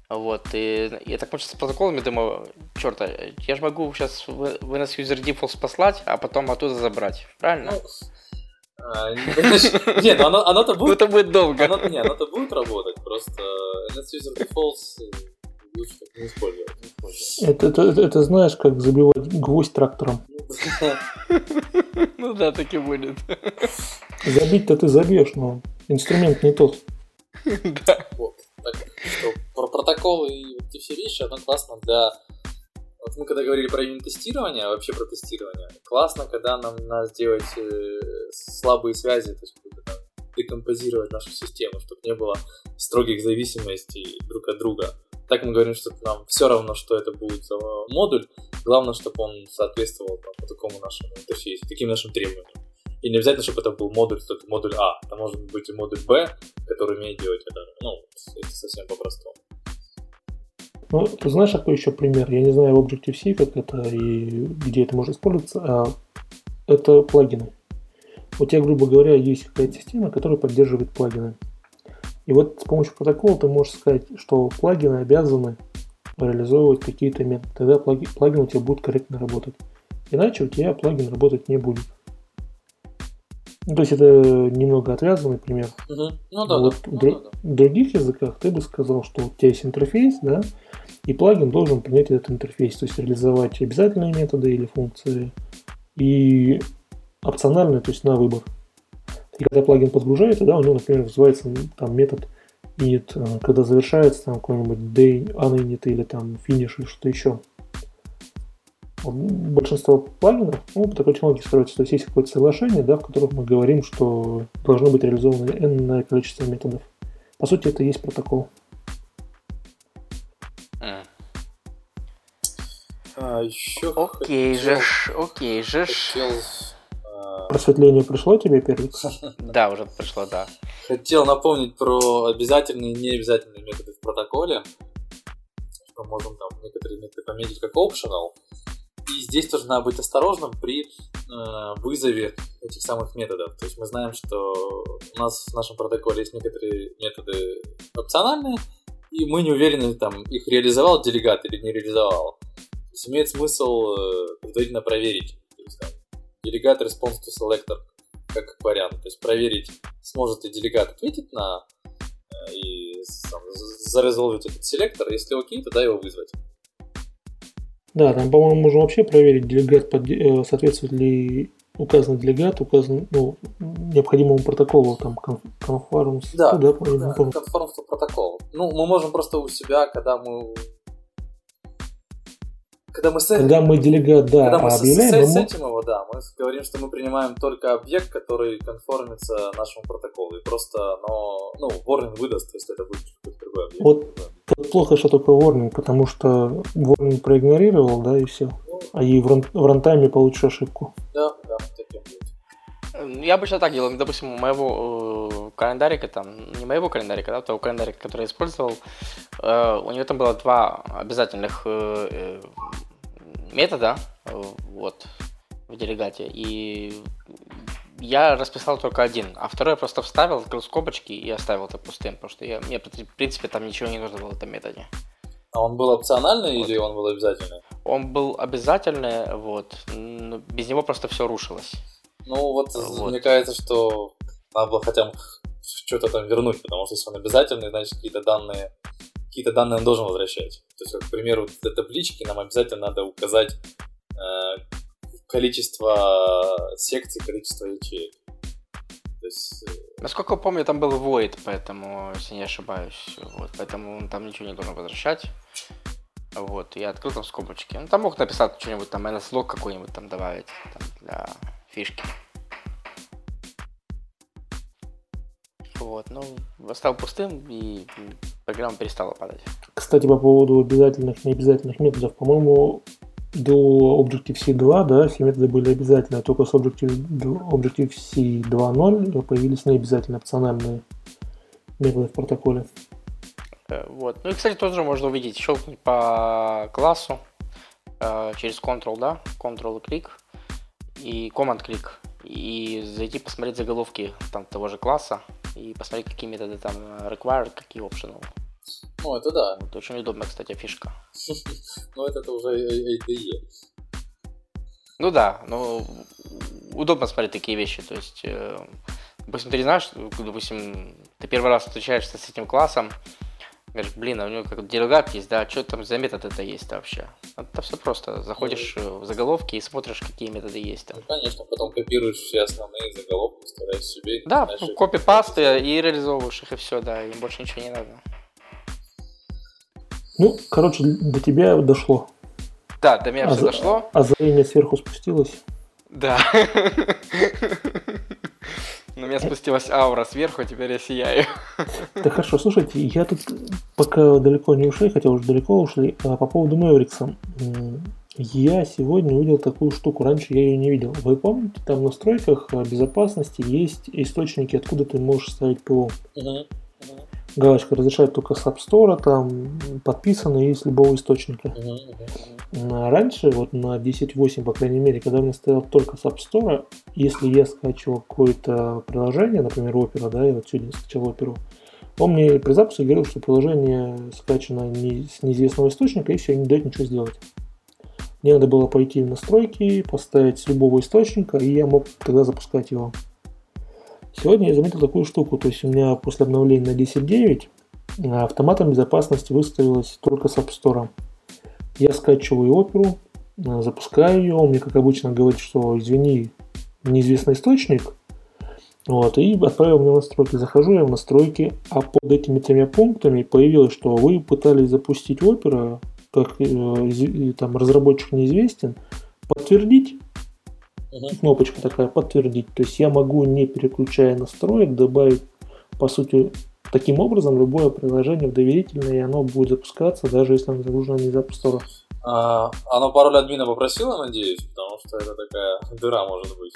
Вот, и я так мучился с протоколами, думаю, черт, я же могу сейчас вынос user default послать, а потом оттуда забрать, правильно? Ну, а, не, ну [laughs] оно, оно-то [laughs] будет... Это будет долго. Не, оно-то будет работать, просто NS User Defaults лучше не использовать. Это, это, это, это знаешь, как забивать гвоздь трактором. Ну да, так и будет. Забить-то ты забьешь, но инструмент не тот. Да. Вот. Так что про протоколы и эти все вещи, оно классно для Вот мы когда говорили про тестирование, вообще про тестирование, классно, когда нам надо сделать э, слабые связи, то есть там, декомпозировать нашу систему, чтобы не было строгих зависимостей друг от друга. Так мы говорим, что нам все равно, что это будет модуль, главное, чтобы он соответствовал там, по такому нашему интерфейсу, таким нашим требованиям. И не обязательно, чтобы это был модуль, только модуль А. Это может быть и модуль Б, который умеет делать это. Ну, это совсем по-простому. Ну, ты знаешь, какой еще пример? Я не знаю в Objective-C, как это и где это может использоваться. А это плагины. У тебя, грубо говоря, есть какая-то система, которая поддерживает плагины. И вот с помощью протокола ты можешь сказать, что плагины обязаны реализовывать какие-то методы. Тогда плагин у тебя будет корректно работать. Иначе у тебя плагин работать не будет. Ну, то есть это немного отвязанный пример. Угу. Ну да, вот да. В, ну, да, в других языках ты бы сказал, что у тебя есть интерфейс, да, и плагин должен принять этот интерфейс, то есть реализовать обязательные методы или функции и опциональные, то есть на выбор. И когда плагин подгружается, да, у него, например, вызывается там метод init, э, когда завершается там какой-нибудь day uninit или там finish или что-то еще большинство плагинов ну, по такой технологии строится. То есть есть какое-то соглашение, да, в котором мы говорим, что должно быть реализовано n количество методов. По сути, это и есть протокол. А, еще окей хотел, же, окей же. Хотел, а... Просветление пришло тебе, первый? [laughs] Да, уже пришло, да. Хотел напомнить про обязательные и необязательные методы в протоколе. Что можем там некоторые методы пометить как optional, и здесь тоже надо быть осторожным при э, вызове этих самых методов. То есть мы знаем, что у нас в нашем протоколе есть некоторые методы опциональные, и мы не уверены, там, их реализовал делегат или не реализовал. То есть имеет смысл э, предварительно проверить. То есть, там, делегат response to selector как вариант. То есть проверить, сможет ли делегат ответить на э, и зарезолвить этот селектор. Если окей, тогда его вызвать. Да, там, по-моему, можно вообще проверить, делегат под, э, соответствует ли указанный делегат указан, ну, необходимому протоколу, там, conforms. Да, да, да conforms протокол. Ну, мы можем просто у себя, когда мы когда мы, с... когда мы делегат, да, когда мы объявляем, с, сетим его, да, мы говорим, что мы принимаем только объект, который конформится нашему протоколу. И просто, но, ну, warning выдаст, если это будет какой-то другой объект. Вот тут плохо, что только warning, потому что warning проигнорировал, да, и все. Ну, а и в, ран- в рантайме получишь ошибку. Да, да. Я обычно так делаю, допустим, у моего э, календарика, там, не моего календарика, да, того календарика, который я использовал, э, у него там было два обязательных э, метода вот, в делегате, и я расписал только один, а второй я просто вставил, открыл скобочки и оставил это пустым, потому что я, мне, в принципе, там ничего не нужно было в этом методе. А он был опциональный вот. или он был обязательный? Он был обязательный, вот, но без него просто все рушилось. Ну вот, вот. мне кажется, что надо было хотя бы что-то там вернуть, потому что если он обязательный, значит какие-то данные какие-то данные он должен возвращать. То есть, к примеру, для таблички нам обязательно надо указать э, количество секций, количество ячеек. То есть... Э, Насколько помню, там был void, поэтому, если не ошибаюсь, вот, поэтому он там ничего не должен возвращать. Вот, я открыл там скобочки. Ну, там мог написать что-нибудь, там nslog какой-нибудь там добавить там, для фишки. Вот, ну, оставил пустым, и программа перестала падать. Кстати, по поводу обязательных и необязательных методов, по-моему, до Objective-C 2, да, все методы были обязательные, только с Objective, Objective-C 2.0 появились необязательные опциональные методы в протоколе. Э, вот. Ну и, кстати, тоже можно увидеть, щелкнуть по классу э, через Ctrl, да, Ctrl клик и Command клик и зайти посмотреть заголовки там того же класса и посмотреть, какие методы там required, какие optional. Ну, это да. Это очень удобная, кстати, фишка. [laughs] Ну, это уже ADE. Ну да, ну удобно смотреть такие вещи. То есть, э, допустим, ты не знаешь, допустим, ты первый раз встречаешься с этим классом, Говоришь, блин, а у него как делегат есть, да, что там за метод это есть вообще? Это все просто. Заходишь ну, в заголовки и смотришь, какие методы есть там. Ну, конечно, потом копируешь все основные заголовки, вставляешь себе. Да, копи-пасты и реализовываешь их, и все, да, им больше ничего не надо. Ну, короче, до тебя дошло. Да, до меня А все за- дошло. Озарение сверху спустилось. Да. [laughs] На меня спустилась аура сверху, теперь я сияю. Да хорошо, слушайте, я тут пока далеко не ушли, хотя уже далеко ушли, а по поводу Мэврикса. Я сегодня увидел такую штуку, раньше я ее не видел. Вы помните, там в настройках безопасности есть источники, откуда ты можешь ставить ПО. Галочка разрешает только с App Store, там подписано и с любого источника. А Раньше, вот на 10.8, по крайней мере, когда у меня стоял только с App Store, если я скачивал какое-то приложение, например, Opera, да, я вот сегодня скачал Opera, он мне при запуске говорил, что приложение скачано не, с неизвестного источника, и все, не дает ничего сделать. Мне надо было пойти в настройки, поставить с любого источника, и я мог тогда запускать его. Сегодня я заметил такую штуку, то есть у меня после обновления на 10.9 а, автоматом безопасности выставилась только с App Store. Я скачиваю оперу, а, запускаю ее, он мне, как обычно, говорит, что извини, неизвестный источник, вот, и отправил мне настройки. Захожу я в настройки, а под этими тремя пунктами появилось, что вы пытались запустить опера, как э, там разработчик неизвестен, подтвердить, кнопочка такая, подтвердить. То есть я могу, не переключая настроек, добавить, по сути, таким образом любое приложение в доверительное, и оно будет запускаться, даже если оно загружено не из App Store. А, оно пароль админа попросило, надеюсь, потому что это такая дыра может быть.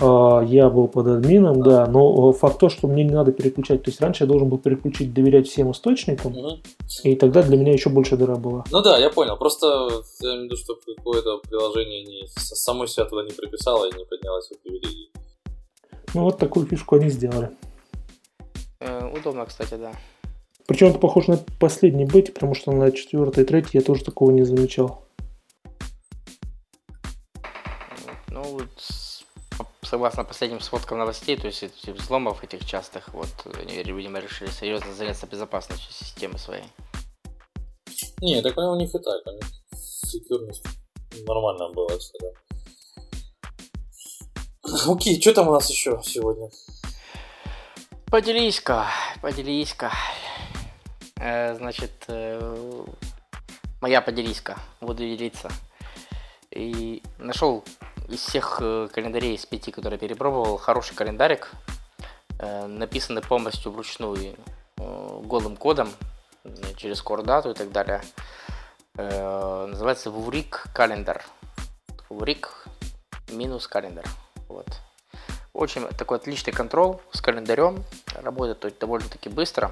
А, Я был под админом, да, но э, факт то, что мне не надо переключать. То есть раньше я должен был переключить доверять всем источникам, и тогда для меня еще больше дыра была. Ну да, я понял. Просто я имею в виду, что какое-то приложение не, само себя туда не приписало и не поднялось в привилегии. Ну вот такую фишку они сделали. Э, Удобно, кстати, да. Причем это похоже на последний бейт, потому что на четвертой и третьей я тоже такого не замечал. Ну, вот с- согласно последним сводкам новостей, то есть этих взломов этих частых, вот они, видимо, решили серьезно заняться безопасностью системы своей. Не, так у них и так, у них секьюрность нормально было всегда. [laughs] Окей, что там у нас еще сегодня? Поделись-ка, поделись-ка. Э, значит, э, моя поделись-ка, буду делиться. И нашел из всех э, календарей из пяти, которые перепробовал, хороший календарик, э, написанный полностью вручную э, голым кодом, через кордату и так далее. Называется Вурик календар. Вурик минус календар. Вот. Очень такой отличный контрол с календарем. Работает довольно-таки быстро.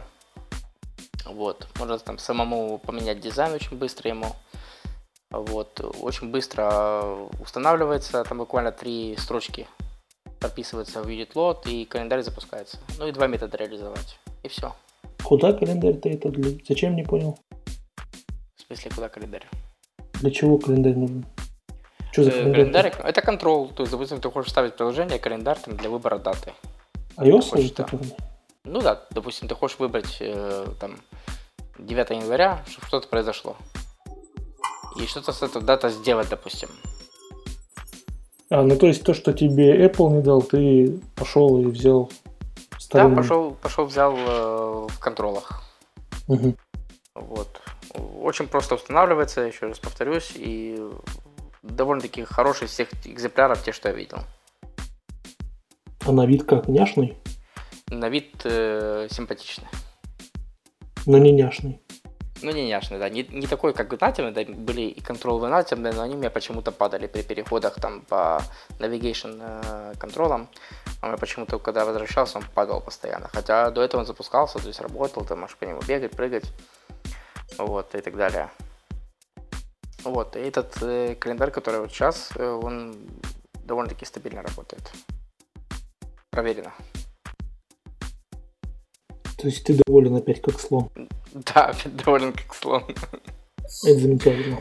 Вот. Можно там самому поменять дизайн очень быстро ему. Вот. Очень быстро устанавливается. Там буквально три строчки прописывается в UnitLoad и календарь запускается. Ну и два метода реализовать. И все. Куда календарь-то это для... Зачем, не понял? В смысле, куда календарь? Для чего календарь нужен? Что за Э, календарь? календарик, это контрол. То есть, допустим, ты хочешь ставить приложение, календарь там, для выбора даты. iOS хочешь, или да. который? Ну да, допустим, ты хочешь выбрать э, там 9 января, чтобы что-то произошло. И что-то с этой дата сделать, допустим. А, ну то есть то, что тебе Apple не дал, ты пошел и взял Да, старый. пошел, пошел взял э, в контролах. Мгм. Вот. Очень просто устанавливается, еще раз повторюсь, и довольно-таки хороший из всех экземпляров, те, что я видел. А на вид как? Няшный? На вид э, симпатичный. Но не няшный. Ну, не няшный, да. Не, не такой, как нативный, да, были и контролы нативные, но они у меня почему-то падали при переходах там по navigation э, контролам. Меня почему-то, когда возвращался, он падал постоянно. Хотя до этого он запускался, то есть работал, ты можешь по нему бегать, прыгать, вот, и так далее. Вот, и этот э, календарь, который вот сейчас, э, он довольно-таки стабильно работает. Проверено. То есть ты доволен опять как слон. Да, довольно как слон. Это замечательно.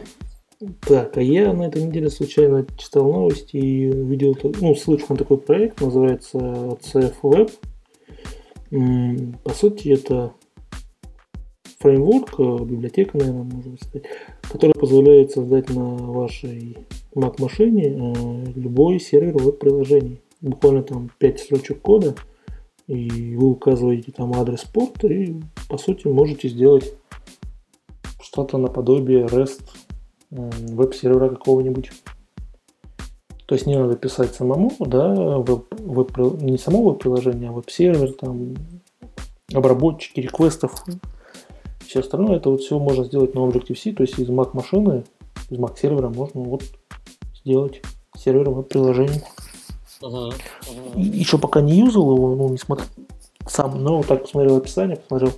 Так, а я на этой неделе случайно читал новости и увидел ну, на такой проект, называется CF Web. По сути, это фреймворк, э, библиотека, наверное, можно сказать, который позволяет создать на вашей Mac-машине э, любой сервер веб-приложений. Буквально там 5 строчек кода, и вы указываете там адрес порта, и по сути можете сделать что-то наподобие REST веб-сервера какого-нибудь. То есть не надо писать самому, да, веб, веб, не само веб-приложение, а веб-сервер, там, обработчики реквестов, все остальное, это вот все можно сделать на Objective-C, то есть из Mac машины, из Mac сервера можно вот сделать сервер веб-приложение. Uh-huh. Uh-huh. Еще пока не юзал его, ну, не смотрел сам, но вот так посмотрел описание, посмотрел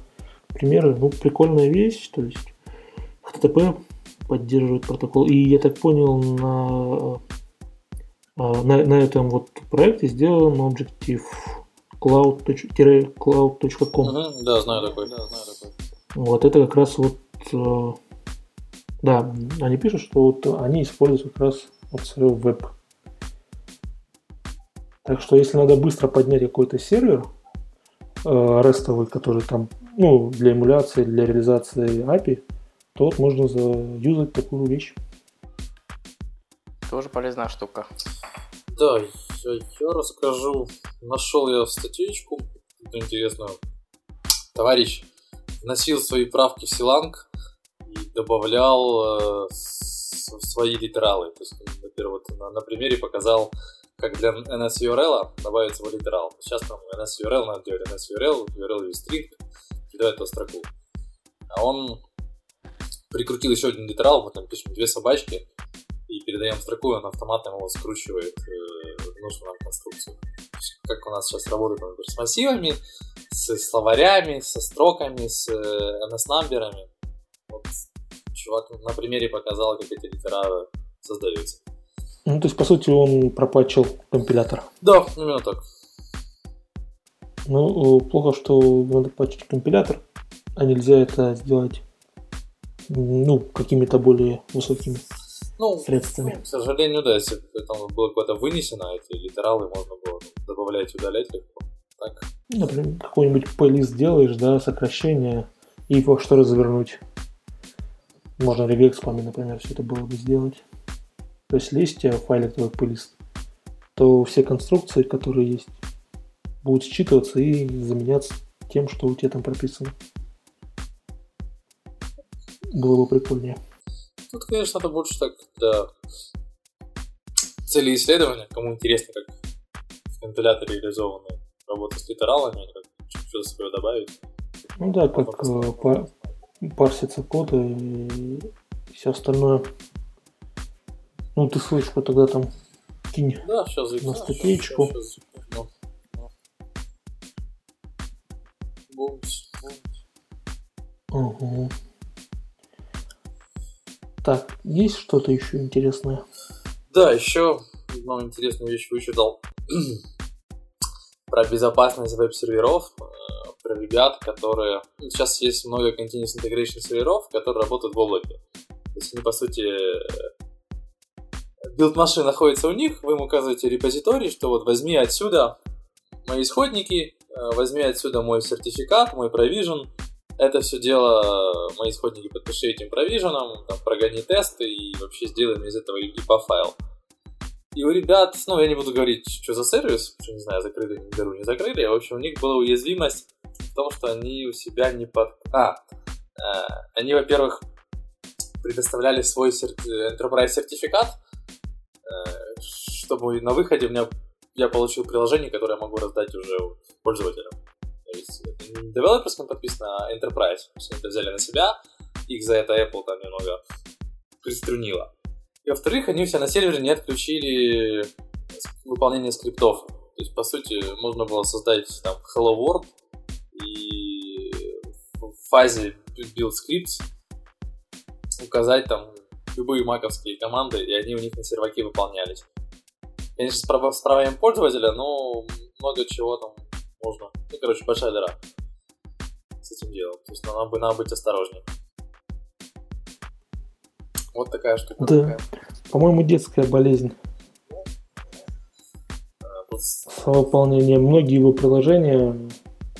примеры, ну, прикольная вещь, то есть HTTP поддерживает протокол, и я так понял, на а, на, на этом вот проекте сделан Objective cloud.cloud.com. Угу, да, знаю такой, да, знаю такой. Вот это как раз вот, э, да, они пишут, что вот они используют как раз вот свой веб. Так что если надо быстро поднять какой-то сервер, э, рестовый, который там, ну, для эмуляции, для реализации API, то вот можно заюзать такую вещь. Тоже полезная штука. Да, я, я расскажу. Нашел я статейку интересную. Товарищ вносил свои правки в Силанг и добавлял э, с, свои литералы. То есть, например, вот на, на примере показал, как для NSURL добавить его литерал. Сейчас там NSURL надо делать NSURL, URL и string, кидает эту строку. А он прикрутил еще один литерал, вот там пишем две собачки, и передаем строку, и он автоматом его скручивает э, в нужную нам конструкцию. Как у нас сейчас работает, например, с массивами, с словарями, со строками, с NS-намберами. Э, вот чувак на примере показал, как эти литера создаются. Ну, то есть, по сути, он пропачил компилятор. Да, именно так. Ну, плохо, что надо пачить компилятор, а нельзя это сделать ну, какими-то более высокими ну, средствами. К сожалению, да, если бы там было куда-то вынесено, эти литералы можно было добавлять и удалять легко. Так. Например, какой-нибудь плейлист делаешь, да, сокращение, и его что развернуть. Можно регекспами, например, все это было бы сделать. То есть если есть файлик твой плейлист, то все конструкции, которые есть, будут считываться и заменяться тем, что у тебя там прописано. Было бы прикольнее. Тут, конечно, это больше так для цели исследования, кому интересно, как в компиляторе реализованы работа с литералами, как что-то свое добавить. Ну да, как э, по, парсится код и все остальное. Ну, ты ссылочку тогда там кинь да, сейчас, на статейку. Сейчас, сейчас, ну, ну. Угу. Так, есть что-то еще интересное? Да, еще одну интересную вещь вычитал [clears throat] про безопасность веб-серверов, э, про ребят, которые... Сейчас есть много Continuous Integration серверов, которые работают в облаке. То есть они, по сути, build машина находится у них, вы им указываете репозиторий, что вот возьми отсюда мои исходники, э, возьми отсюда мой сертификат, мой provision, это все дело, мои исходники подпиши этим провиженом, там, прогони тесты и вообще сделаем из этого IPA файл. И у ребят, ну, я не буду говорить, что за сервис, что, не знаю, закрыли, не беру, не закрыли. В общем, у них была уязвимость в том, что они у себя не под... А, э, они, во-первых, предоставляли свой серти... enterprise сертификат, э, чтобы на выходе у меня я получил приложение, которое я могу раздать уже пользователям. То есть это не девелоперском подписано, а Enterprise. Все это взяли на себя, их за это Apple там немного приструнило. И во-вторых, они все на сервере не отключили выполнение скриптов. То есть, по сути, можно было создать там Hello World и в фазе build scripts указать там любые маковские команды, и они у них на серваке выполнялись. Конечно, с, прав- с правами пользователя, но много чего там можно. Ну, короче, большая дыра с этим делом. То есть надо, надо быть осторожнее. Вот такая штука. Да. Такая. По-моему, детская болезнь. А, с выполнением многие его приложения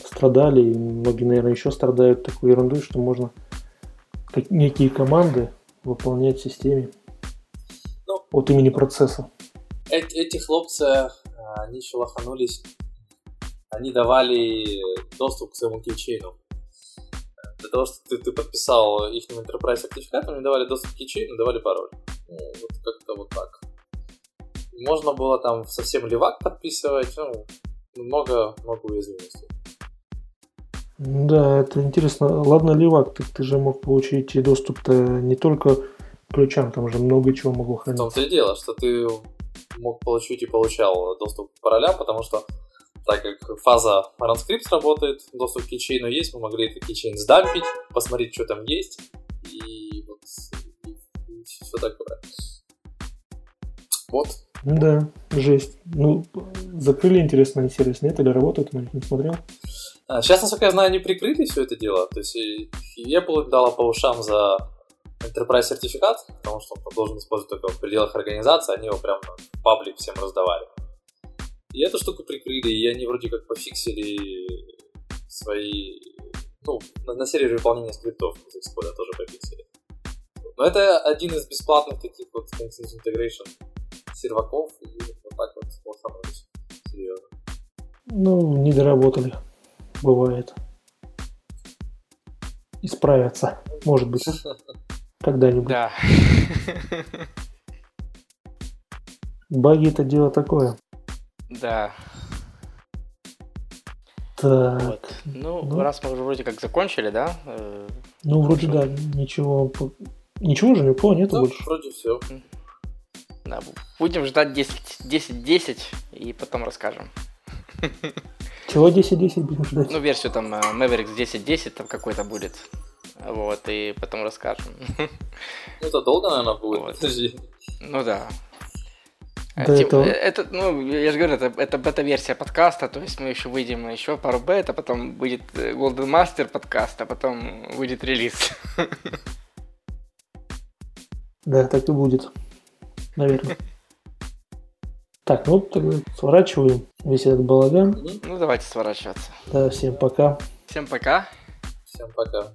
страдали, и многие, наверное, еще страдают такой ерундой, что можно некие команды выполнять в системе ну, от имени процесса. Эти, эти хлопцы, а, они еще лоханулись они давали доступ к своему кейчейну. Для того, чтобы ты, ты подписал их enterprise сертификат, они давали доступ к кейчейну, давали пароль. Ну, вот как-то вот так. Можно было там совсем левак подписывать, ну, много, много уязвимостей. Да, это интересно. Ладно, левак, ты, ты же мог получить доступ-то не только к ключам, там же много чего могло В храниться. том-то и дело, что ты мог получить и получал доступ к паролям, потому что так как фаза RunScript работает, доступ к кейчейну есть, мы могли этот кейчейн сдампить, посмотреть, что там есть, и вот и все такое. Вот. Да, жесть. Ну, закрыли интересный сервис, нет? Или работает, на них не смотрел? А, Сейчас, насколько я знаю, они прикрыли все это дело. То есть и Apple дала по ушам за Enterprise сертификат, потому что он должен использовать только в пределах организации, они его прям в паблик всем раздавали. И эту штуку прикрыли, и они вроде как пофиксили свои... Ну, на, на сервере выполнения скриптов из Xcode тоже пофиксили. Но это один из бесплатных таких вот Continuous Integration серваков, и вот так вот лоханулись. Серьезно. Ну, не доработали. Бывает. Исправятся. Может быть. [laughs] Когда-нибудь. Да. Баги это дело такое. Да. Так. Вот. Ну, Ну. раз мы уже вроде как закончили, да? э, Ну, вроде да, ничего. по- Ничего же никого нету Ну, больше. вроде все. Да, будем ждать 10 10-10 и потом расскажем. Чего 10-10 будем ждать? Ну, версию там э, Mavericks 10.10 там какой-то будет. Вот, и потом расскажем. Ну, это долго, наверное, будет. Вот. Подожди. Ну да. Да, тем- это- э, это, ну, я же говорю, это, это бета-версия подкаста, то есть мы еще выйдем на еще пару бета, потом будет э, Golden Master подкаст, а потом будет релиз. Да, так и будет. Наверное. Так, ну тогда сворачиваем весь этот балаган. Ну, давайте сворачиваться. Да, всем пока. Всем пока. Всем пока.